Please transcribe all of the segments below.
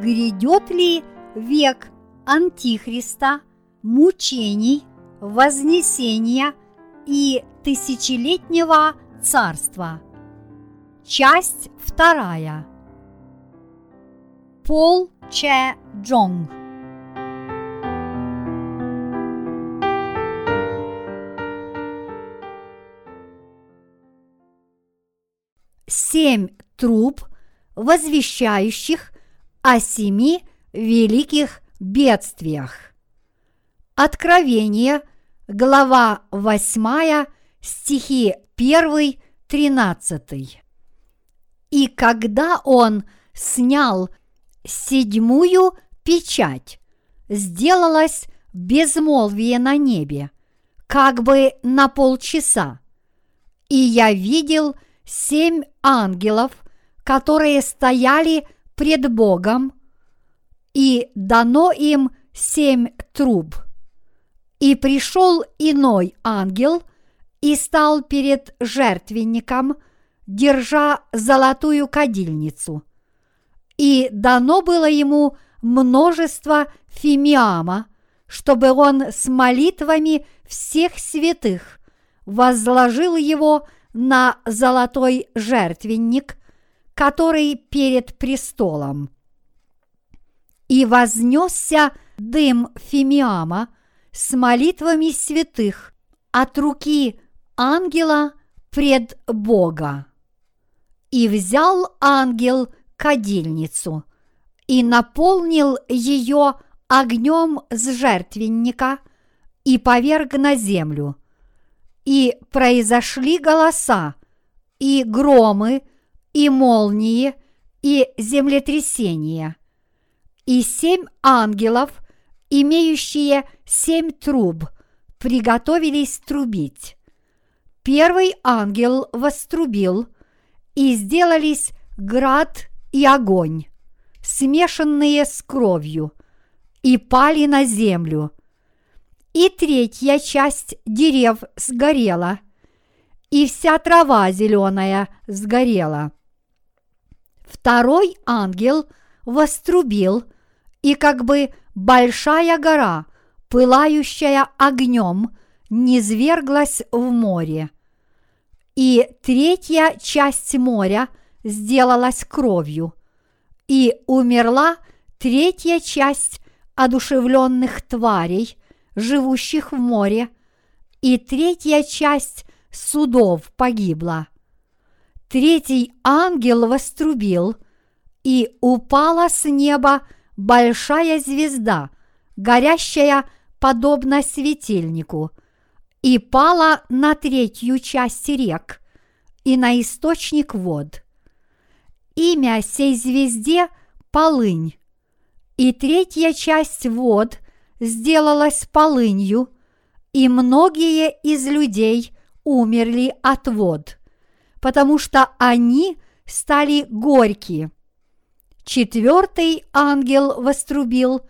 грядет ли век Антихриста, мучений, вознесения и тысячелетнего царства. Часть вторая. Пол Че Джонг Семь труб, возвещающих о семи великих бедствиях. Откровение, глава 8, стихи 1, 13. И когда он снял седьмую печать, сделалось безмолвие на небе, как бы на полчаса. И я видел семь ангелов, которые стояли пред Богом, и дано им семь труб. И пришел иной ангел и стал перед жертвенником, держа золотую кадильницу. И дано было ему множество фимиама, чтобы он с молитвами всех святых возложил его на золотой жертвенник, который перед престолом. И вознесся дым фимиама с молитвами святых от руки ангела пред Бога. И взял ангел кадильницу и наполнил ее огнем с жертвенника и поверг на землю. И произошли голоса, и громы, и молнии, и землетрясения. И семь ангелов, имеющие семь труб, приготовились трубить. Первый ангел вострубил, и сделались град и огонь, смешанные с кровью, и пали на землю. И третья часть дерев сгорела, и вся трава зеленая сгорела. Второй ангел вострубил, и как бы большая гора, пылающая огнем, низверглась в море. И третья часть моря сделалась кровью, и умерла третья часть одушевленных тварей, живущих в море, и третья часть судов погибла третий ангел вострубил, и упала с неба большая звезда, горящая подобно светильнику, и пала на третью часть рек и на источник вод. Имя сей звезде – полынь, и третья часть вод сделалась полынью, и многие из людей умерли от вод потому что они стали горькие. Четвертый ангел вострубил,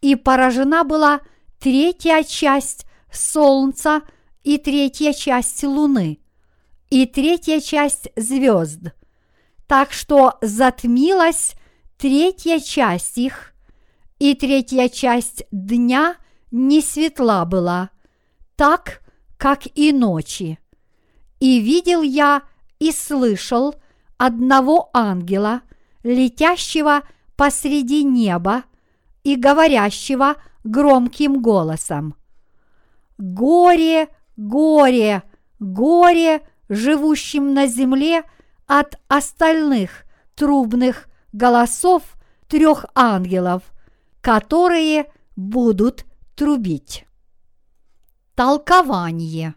и поражена была третья часть солнца и третья часть луны, и третья часть звезд, так что затмилась третья часть их, и третья часть дня не светла была, так, как и ночи. И видел я и слышал одного ангела, летящего посреди неба и говорящего громким голосом. Горе, горе, горе живущим на земле от остальных трубных голосов трех ангелов, которые будут трубить. Толкование.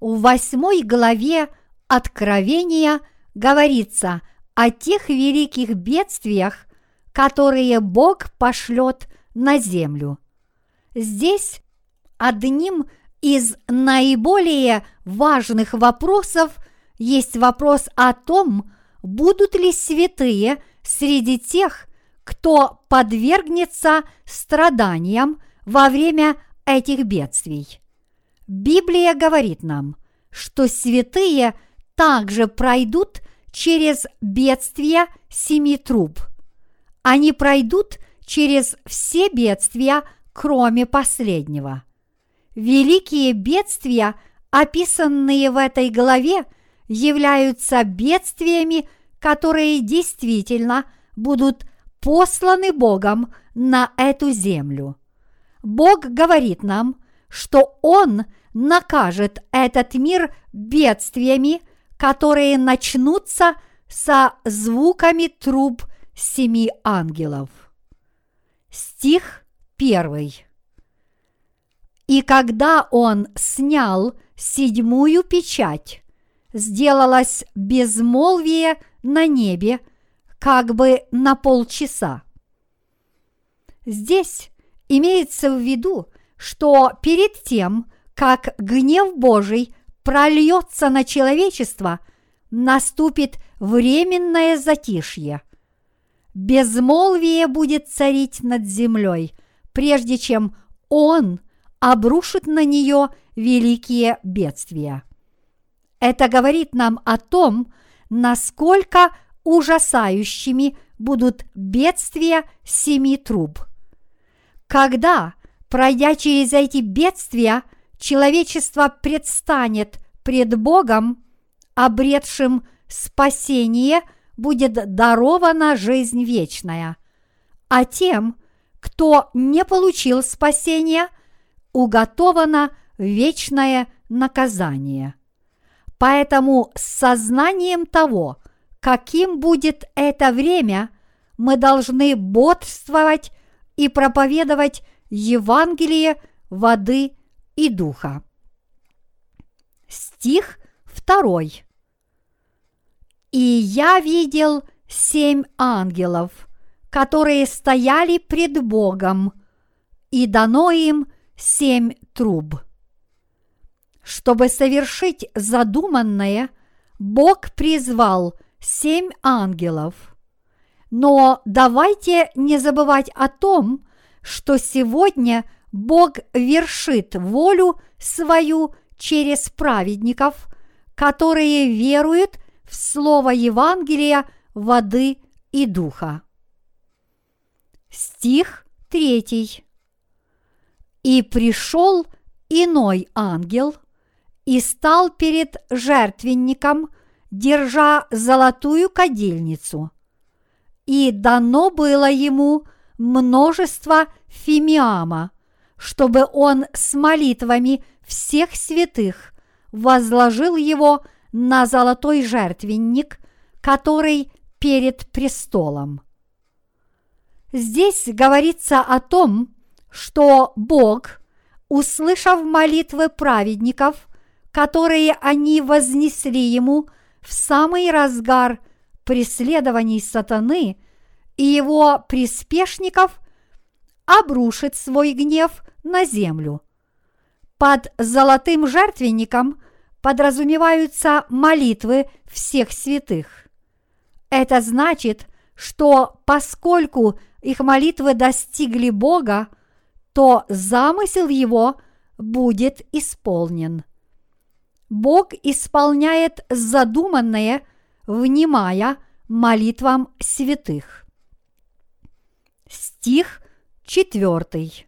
В восьмой главе Откровения говорится о тех великих бедствиях, которые Бог пошлет на землю. Здесь одним из наиболее важных вопросов есть вопрос о том, будут ли святые среди тех, кто подвергнется страданиям во время этих бедствий. Библия говорит нам, что святые – также пройдут через бедствие семи труб. они пройдут через все бедствия, кроме последнего. Великие бедствия, описанные в этой главе, являются бедствиями, которые действительно будут посланы Богом на эту землю. Бог говорит нам, что Он накажет этот мир бедствиями, которые начнутся со звуками труб семи ангелов. Стих первый. И когда он снял седьмую печать, сделалось безмолвие на небе как бы на полчаса. Здесь имеется в виду, что перед тем, как гнев Божий прольется на человечество, наступит временное затишье. Безмолвие будет царить над землей, прежде чем Он обрушит на нее великие бедствия. Это говорит нам о том, насколько ужасающими будут бедствия семи труб. Когда, пройдя через эти бедствия, человечество предстанет пред Богом, обретшим спасение, будет дарована жизнь вечная, а тем, кто не получил спасения, уготовано вечное наказание. Поэтому с сознанием того, каким будет это время, мы должны бодрствовать и проповедовать Евангелие воды и духа. Стих второй. И я видел семь ангелов, которые стояли пред Богом, и дано им семь труб. Чтобы совершить задуманное, Бог призвал семь ангелов. Но давайте не забывать о том, что сегодня Бог вершит волю свою через праведников, которые веруют в слово Евангелия воды и духа. Стих третий. И пришел иной ангел и стал перед жертвенником, держа золотую кадильницу. И дано было ему множество фимиама, чтобы он с молитвами всех святых возложил его на золотой жертвенник, который перед престолом. Здесь говорится о том, что Бог, услышав молитвы праведников, которые они вознесли Ему в самый разгар преследований сатаны и его приспешников, обрушит свой гнев на землю. Под золотым жертвенником подразумеваются молитвы всех святых. Это значит, что поскольку их молитвы достигли Бога, то замысел его будет исполнен. Бог исполняет задуманное, внимая молитвам святых. Стих четвертый.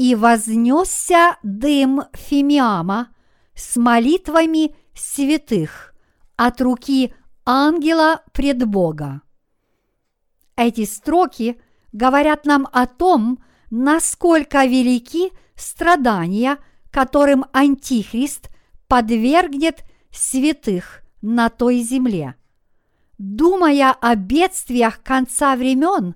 И вознесся дым Фимиама с молитвами святых от руки ангела пред Бога. Эти строки говорят нам о том, насколько велики страдания, которым Антихрист подвергнет святых на той земле. Думая о бедствиях конца времен,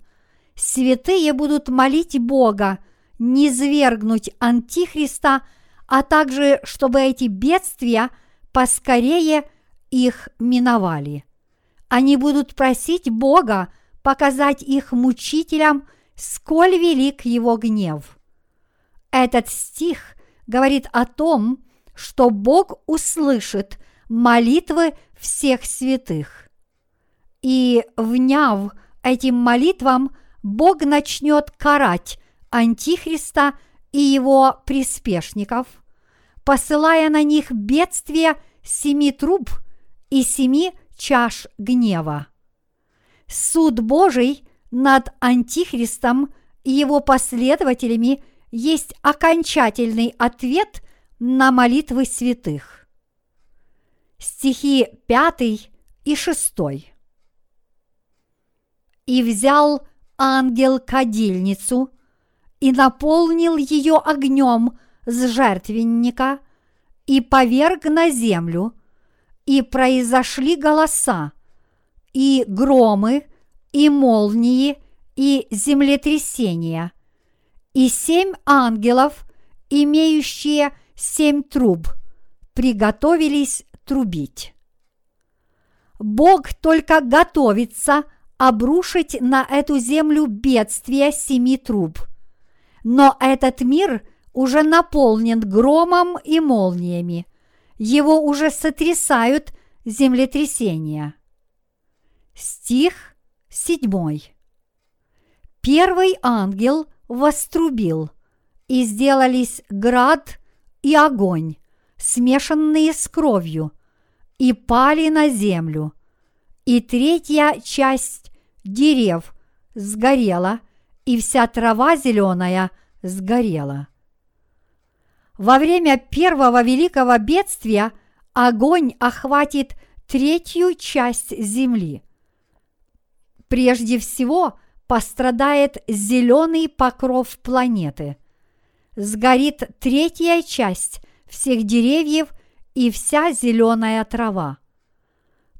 святые будут молить Бога не свергнуть Антихриста, а также чтобы эти бедствия поскорее их миновали. Они будут просить Бога показать их мучителям – сколь велик его гнев. Этот стих говорит о том, что Бог услышит молитвы всех святых. И, вняв этим молитвам, Бог начнет карать Антихриста и его приспешников, посылая на них бедствия семи труб и семи чаш гнева. суд Божий над Антихристом и его последователями есть окончательный ответ на молитвы святых. Стихи 5 и 6. «И взял ангел кадильницу и наполнил ее огнем с жертвенника и поверг на землю, и произошли голоса, и громы, и молнии, и землетрясения, и семь ангелов, имеющие семь труб, приготовились трубить. Бог только готовится обрушить на эту землю бедствие семи труб. Но этот мир уже наполнен громом и молниями. Его уже сотрясают землетрясения. Стих седьмой. Первый ангел вострубил, и сделались град и огонь, смешанные с кровью, и пали на землю. И третья часть дерев сгорела, и вся трава зеленая сгорела. Во время первого великого бедствия огонь охватит третью часть земли. Прежде всего пострадает зеленый покров планеты. Сгорит третья часть всех деревьев и вся зеленая трава.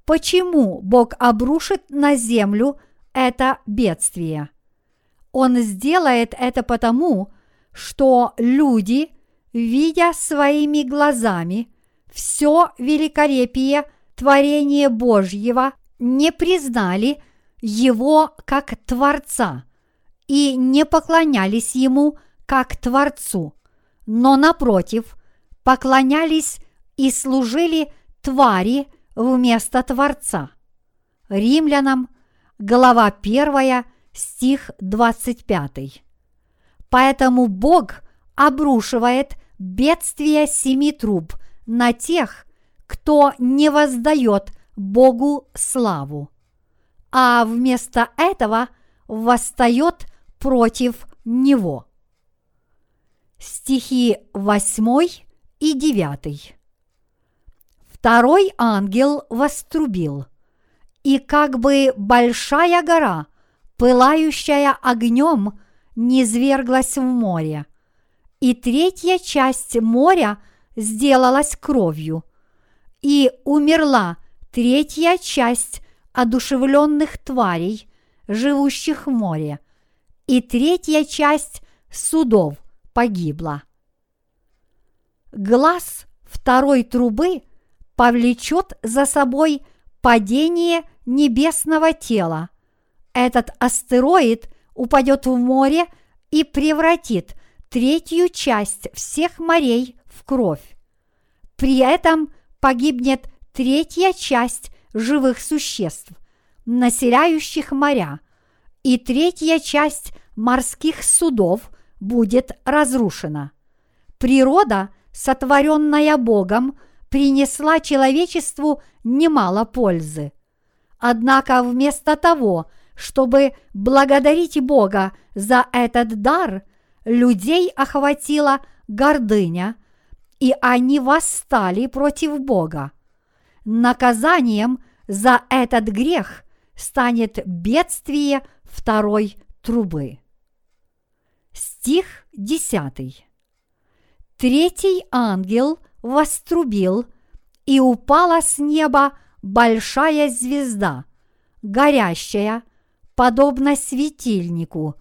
Почему Бог обрушит на землю это бедствие? Он сделает это потому, что люди, видя своими глазами все великолепие творения Божьего, не признали Его как Творца и не поклонялись Ему как Творцу, но напротив, поклонялись и служили твари вместо Творца. Римлянам, глава 1, стих 25. Поэтому Бог обрушивает бедствие семи труб на тех, кто не воздает Богу славу, а вместо этого восстает против Него. Стихи 8 и 9. Второй ангел вострубил, и как бы большая гора, пылающая огнем, низверглась в море, и третья часть моря сделалась кровью, и умерла третья часть одушевленных тварей, живущих в море, и третья часть судов погибла. Глаз второй трубы – повлечет за собой падение небесного тела. Этот астероид упадет в море и превратит третью часть всех морей в кровь. При этом погибнет третья часть живых существ, населяющих моря, и третья часть морских судов будет разрушена. Природа, сотворенная Богом, принесла человечеству немало пользы. Однако вместо того, чтобы благодарить Бога за этот дар, людей охватила гордыня, и они восстали против Бога. Наказанием за этот грех станет бедствие второй трубы. Стих 10. Третий ангел – вострубил, и упала с неба большая звезда, горящая, подобно светильнику,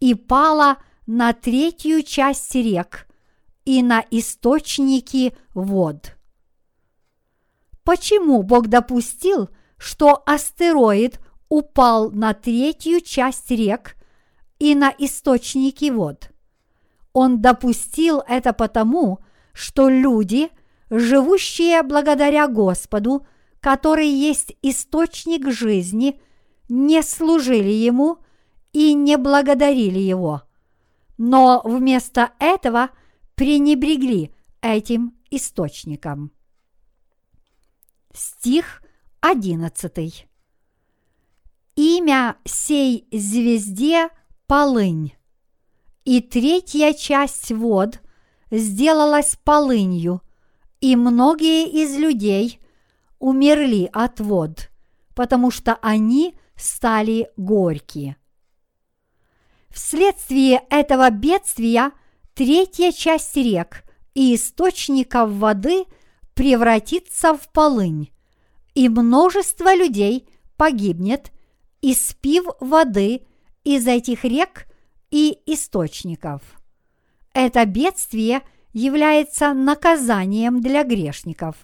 и пала на третью часть рек и на источники вод. Почему Бог допустил, что астероид упал на третью часть рек и на источники вод? Он допустил это потому, что люди, живущие благодаря Господу, который есть источник жизни, не служили Ему и не благодарили Его, но вместо этого пренебрегли этим источником. Стих 11. И имя сей звезде полынь. И третья часть вод сделалась полынью, и многие из людей умерли от вод, потому что они стали горькие. Вследствие этого бедствия третья часть рек и источников воды превратится в полынь, и множество людей погибнет, испив воды из этих рек и источников. Это бедствие является наказанием для грешников,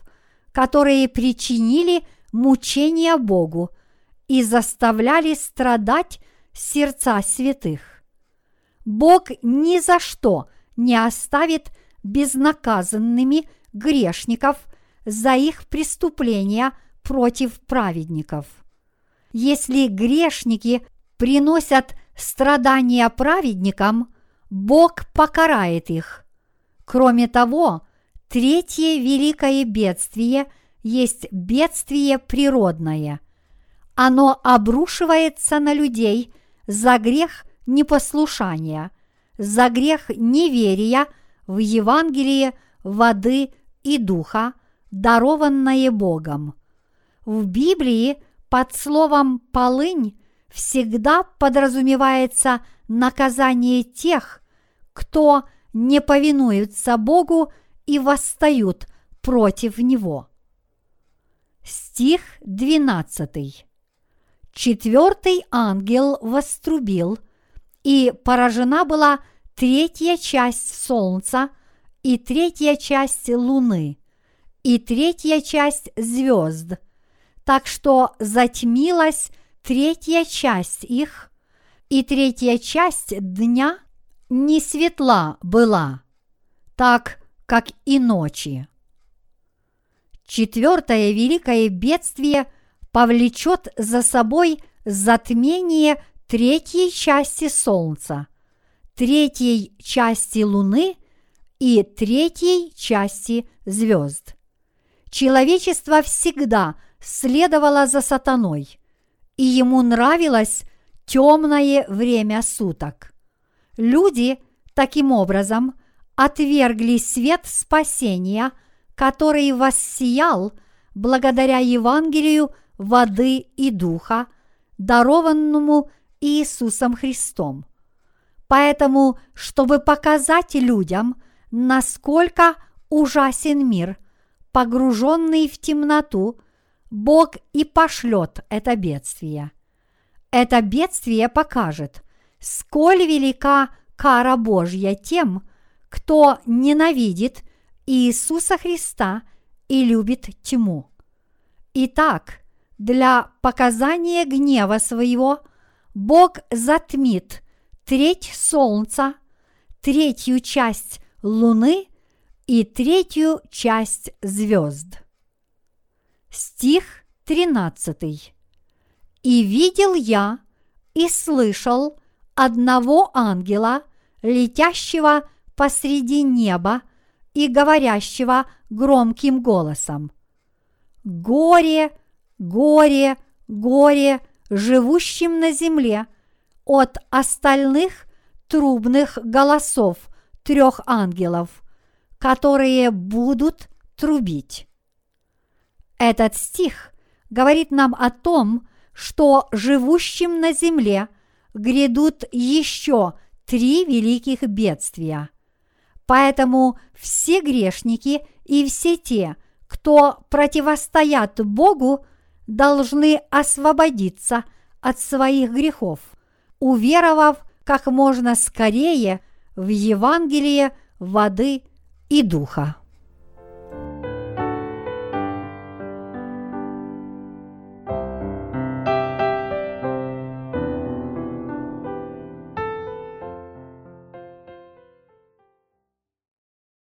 которые причинили мучения Богу и заставляли страдать сердца святых. Бог ни за что не оставит безнаказанными грешников за их преступления против праведников. Если грешники приносят страдания праведникам, Бог покарает их. Кроме того, третье великое бедствие есть бедствие природное. Оно обрушивается на людей за грех непослушания, за грех неверия в Евангелие воды и духа, дарованное Богом. В Библии под словом «полынь» всегда подразумевается наказание тех, кто не повинуются Богу и восстают против Него. Стих 12. Четвертый ангел вострубил, и поражена была третья часть солнца и третья часть луны и третья часть звезд, так что затмилась третья часть их, и третья часть дня не светла была, так как и ночи. Четвертое великое бедствие повлечет за собой затмение третьей части Солнца, третьей части Луны и третьей части звезд. Человечество всегда следовало за сатаной, и ему нравилось темное время суток. Люди таким образом отвергли свет спасения, который воссиял благодаря Евангелию воды и духа, дарованному Иисусом Христом. Поэтому, чтобы показать людям, насколько ужасен мир, погруженный в темноту, Бог и пошлет это бедствие. Это бедствие покажет, сколь велика кара Божья тем, кто ненавидит Иисуса Христа и любит тьму. Итак, для показания гнева своего Бог затмит треть солнца, третью часть луны и третью часть звезд. Стих 13. «И видел я, и слышал одного ангела, летящего посреди неба и говорящего громким голосом. Горе, горе, горе живущим на земле от остальных трубных голосов трех ангелов, которые будут трубить. Этот стих говорит нам о том, что живущим на земле грядут еще три великих бедствия. Поэтому все грешники и все те, кто противостоят Богу, должны освободиться от своих грехов, уверовав как можно скорее в Евангелие воды и духа.